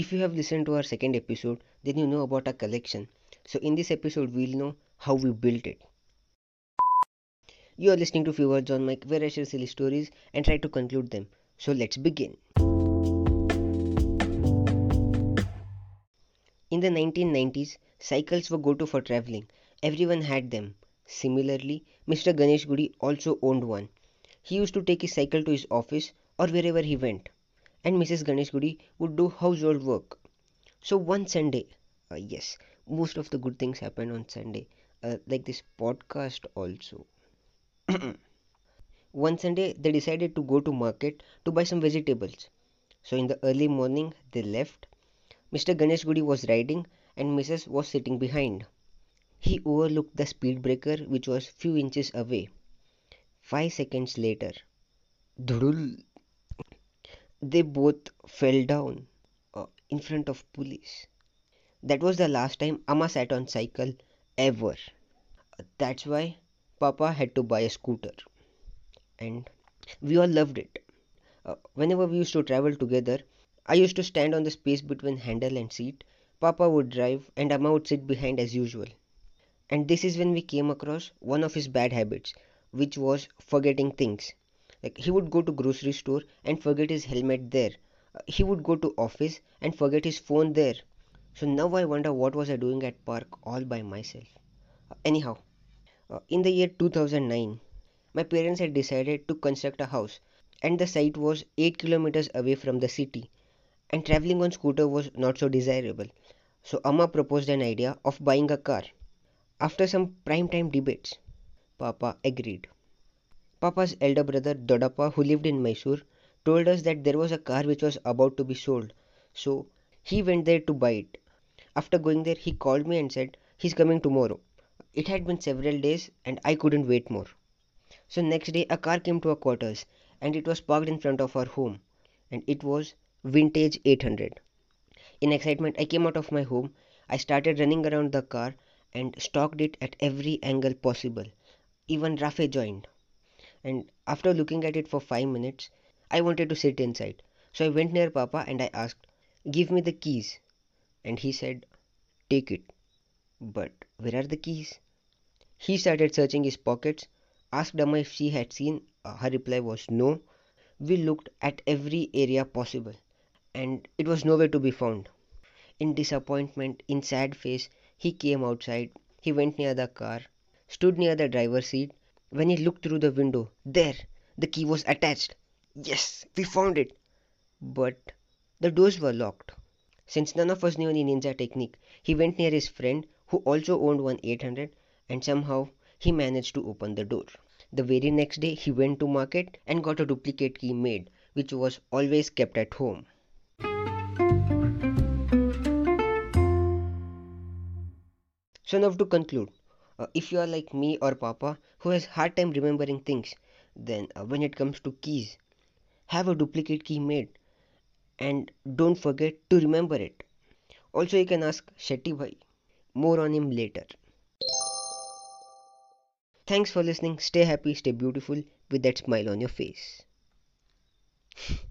if you have listened to our second episode, then you know about our collection. So, in this episode, we'll know how we built it. You are listening to few words on mic where I share silly stories and try to conclude them. So, let's begin. In the 1990s, cycles were go to for traveling. Everyone had them. Similarly, Mr. Ganesh Gudi also owned one. He used to take his cycle to his office or wherever he went. And Mrs. Ganesh Gudi would do household work. So one Sunday, uh, yes, most of the good things happen on Sunday, uh, like this podcast also. one Sunday, they decided to go to market to buy some vegetables. So in the early morning, they left. Mr. Ganesh Gudi was riding and Mrs. was sitting behind. He overlooked the speed breaker which was few inches away. Five seconds later, dhudul, they both fell down uh, in front of police. That was the last time Amma sat on cycle ever. That's why Papa had to buy a scooter. And we all loved it. Uh, whenever we used to travel together, I used to stand on the space between handle and seat. Papa would drive and Amma would sit behind as usual. And this is when we came across one of his bad habits, which was forgetting things. Like he would go to grocery store and forget his helmet there. Uh, he would go to office and forget his phone there. So now I wonder what was I doing at park all by myself. Uh, anyhow, uh, in the year 2009, my parents had decided to construct a house and the site was 8 kilometers away from the city and traveling on scooter was not so desirable. So Amma proposed an idea of buying a car. After some prime time debates, Papa agreed. Papa's elder brother Dodappa, who lived in Mysore, told us that there was a car which was about to be sold. So he went there to buy it. After going there, he called me and said he's coming tomorrow. It had been several days and I couldn't wait more. So next day a car came to our quarters and it was parked in front of our home and it was vintage 800. In excitement I came out of my home. I started running around the car and stalked it at every angle possible. Even Rafe joined. And after looking at it for 5 minutes, I wanted to sit inside. So I went near Papa and I asked, Give me the keys. And he said, Take it. But where are the keys? He started searching his pockets, asked Amma if she had seen. Uh, her reply was no. We looked at every area possible, and it was nowhere to be found. In disappointment, in sad face, he came outside. He went near the car, stood near the driver's seat. When he looked through the window, there, the key was attached. Yes, we found it. But the doors were locked. Since none of us knew any ninja technique, he went near his friend who also owned one 800 and somehow he managed to open the door. The very next day he went to market and got a duplicate key made which was always kept at home. So now to conclude, uh, if you are like me or Papa who has hard time remembering things, then uh, when it comes to keys, have a duplicate key made and don't forget to remember it. Also, you can ask Shetty Bhai. More on him later. Thanks for listening. Stay happy, stay beautiful with that smile on your face.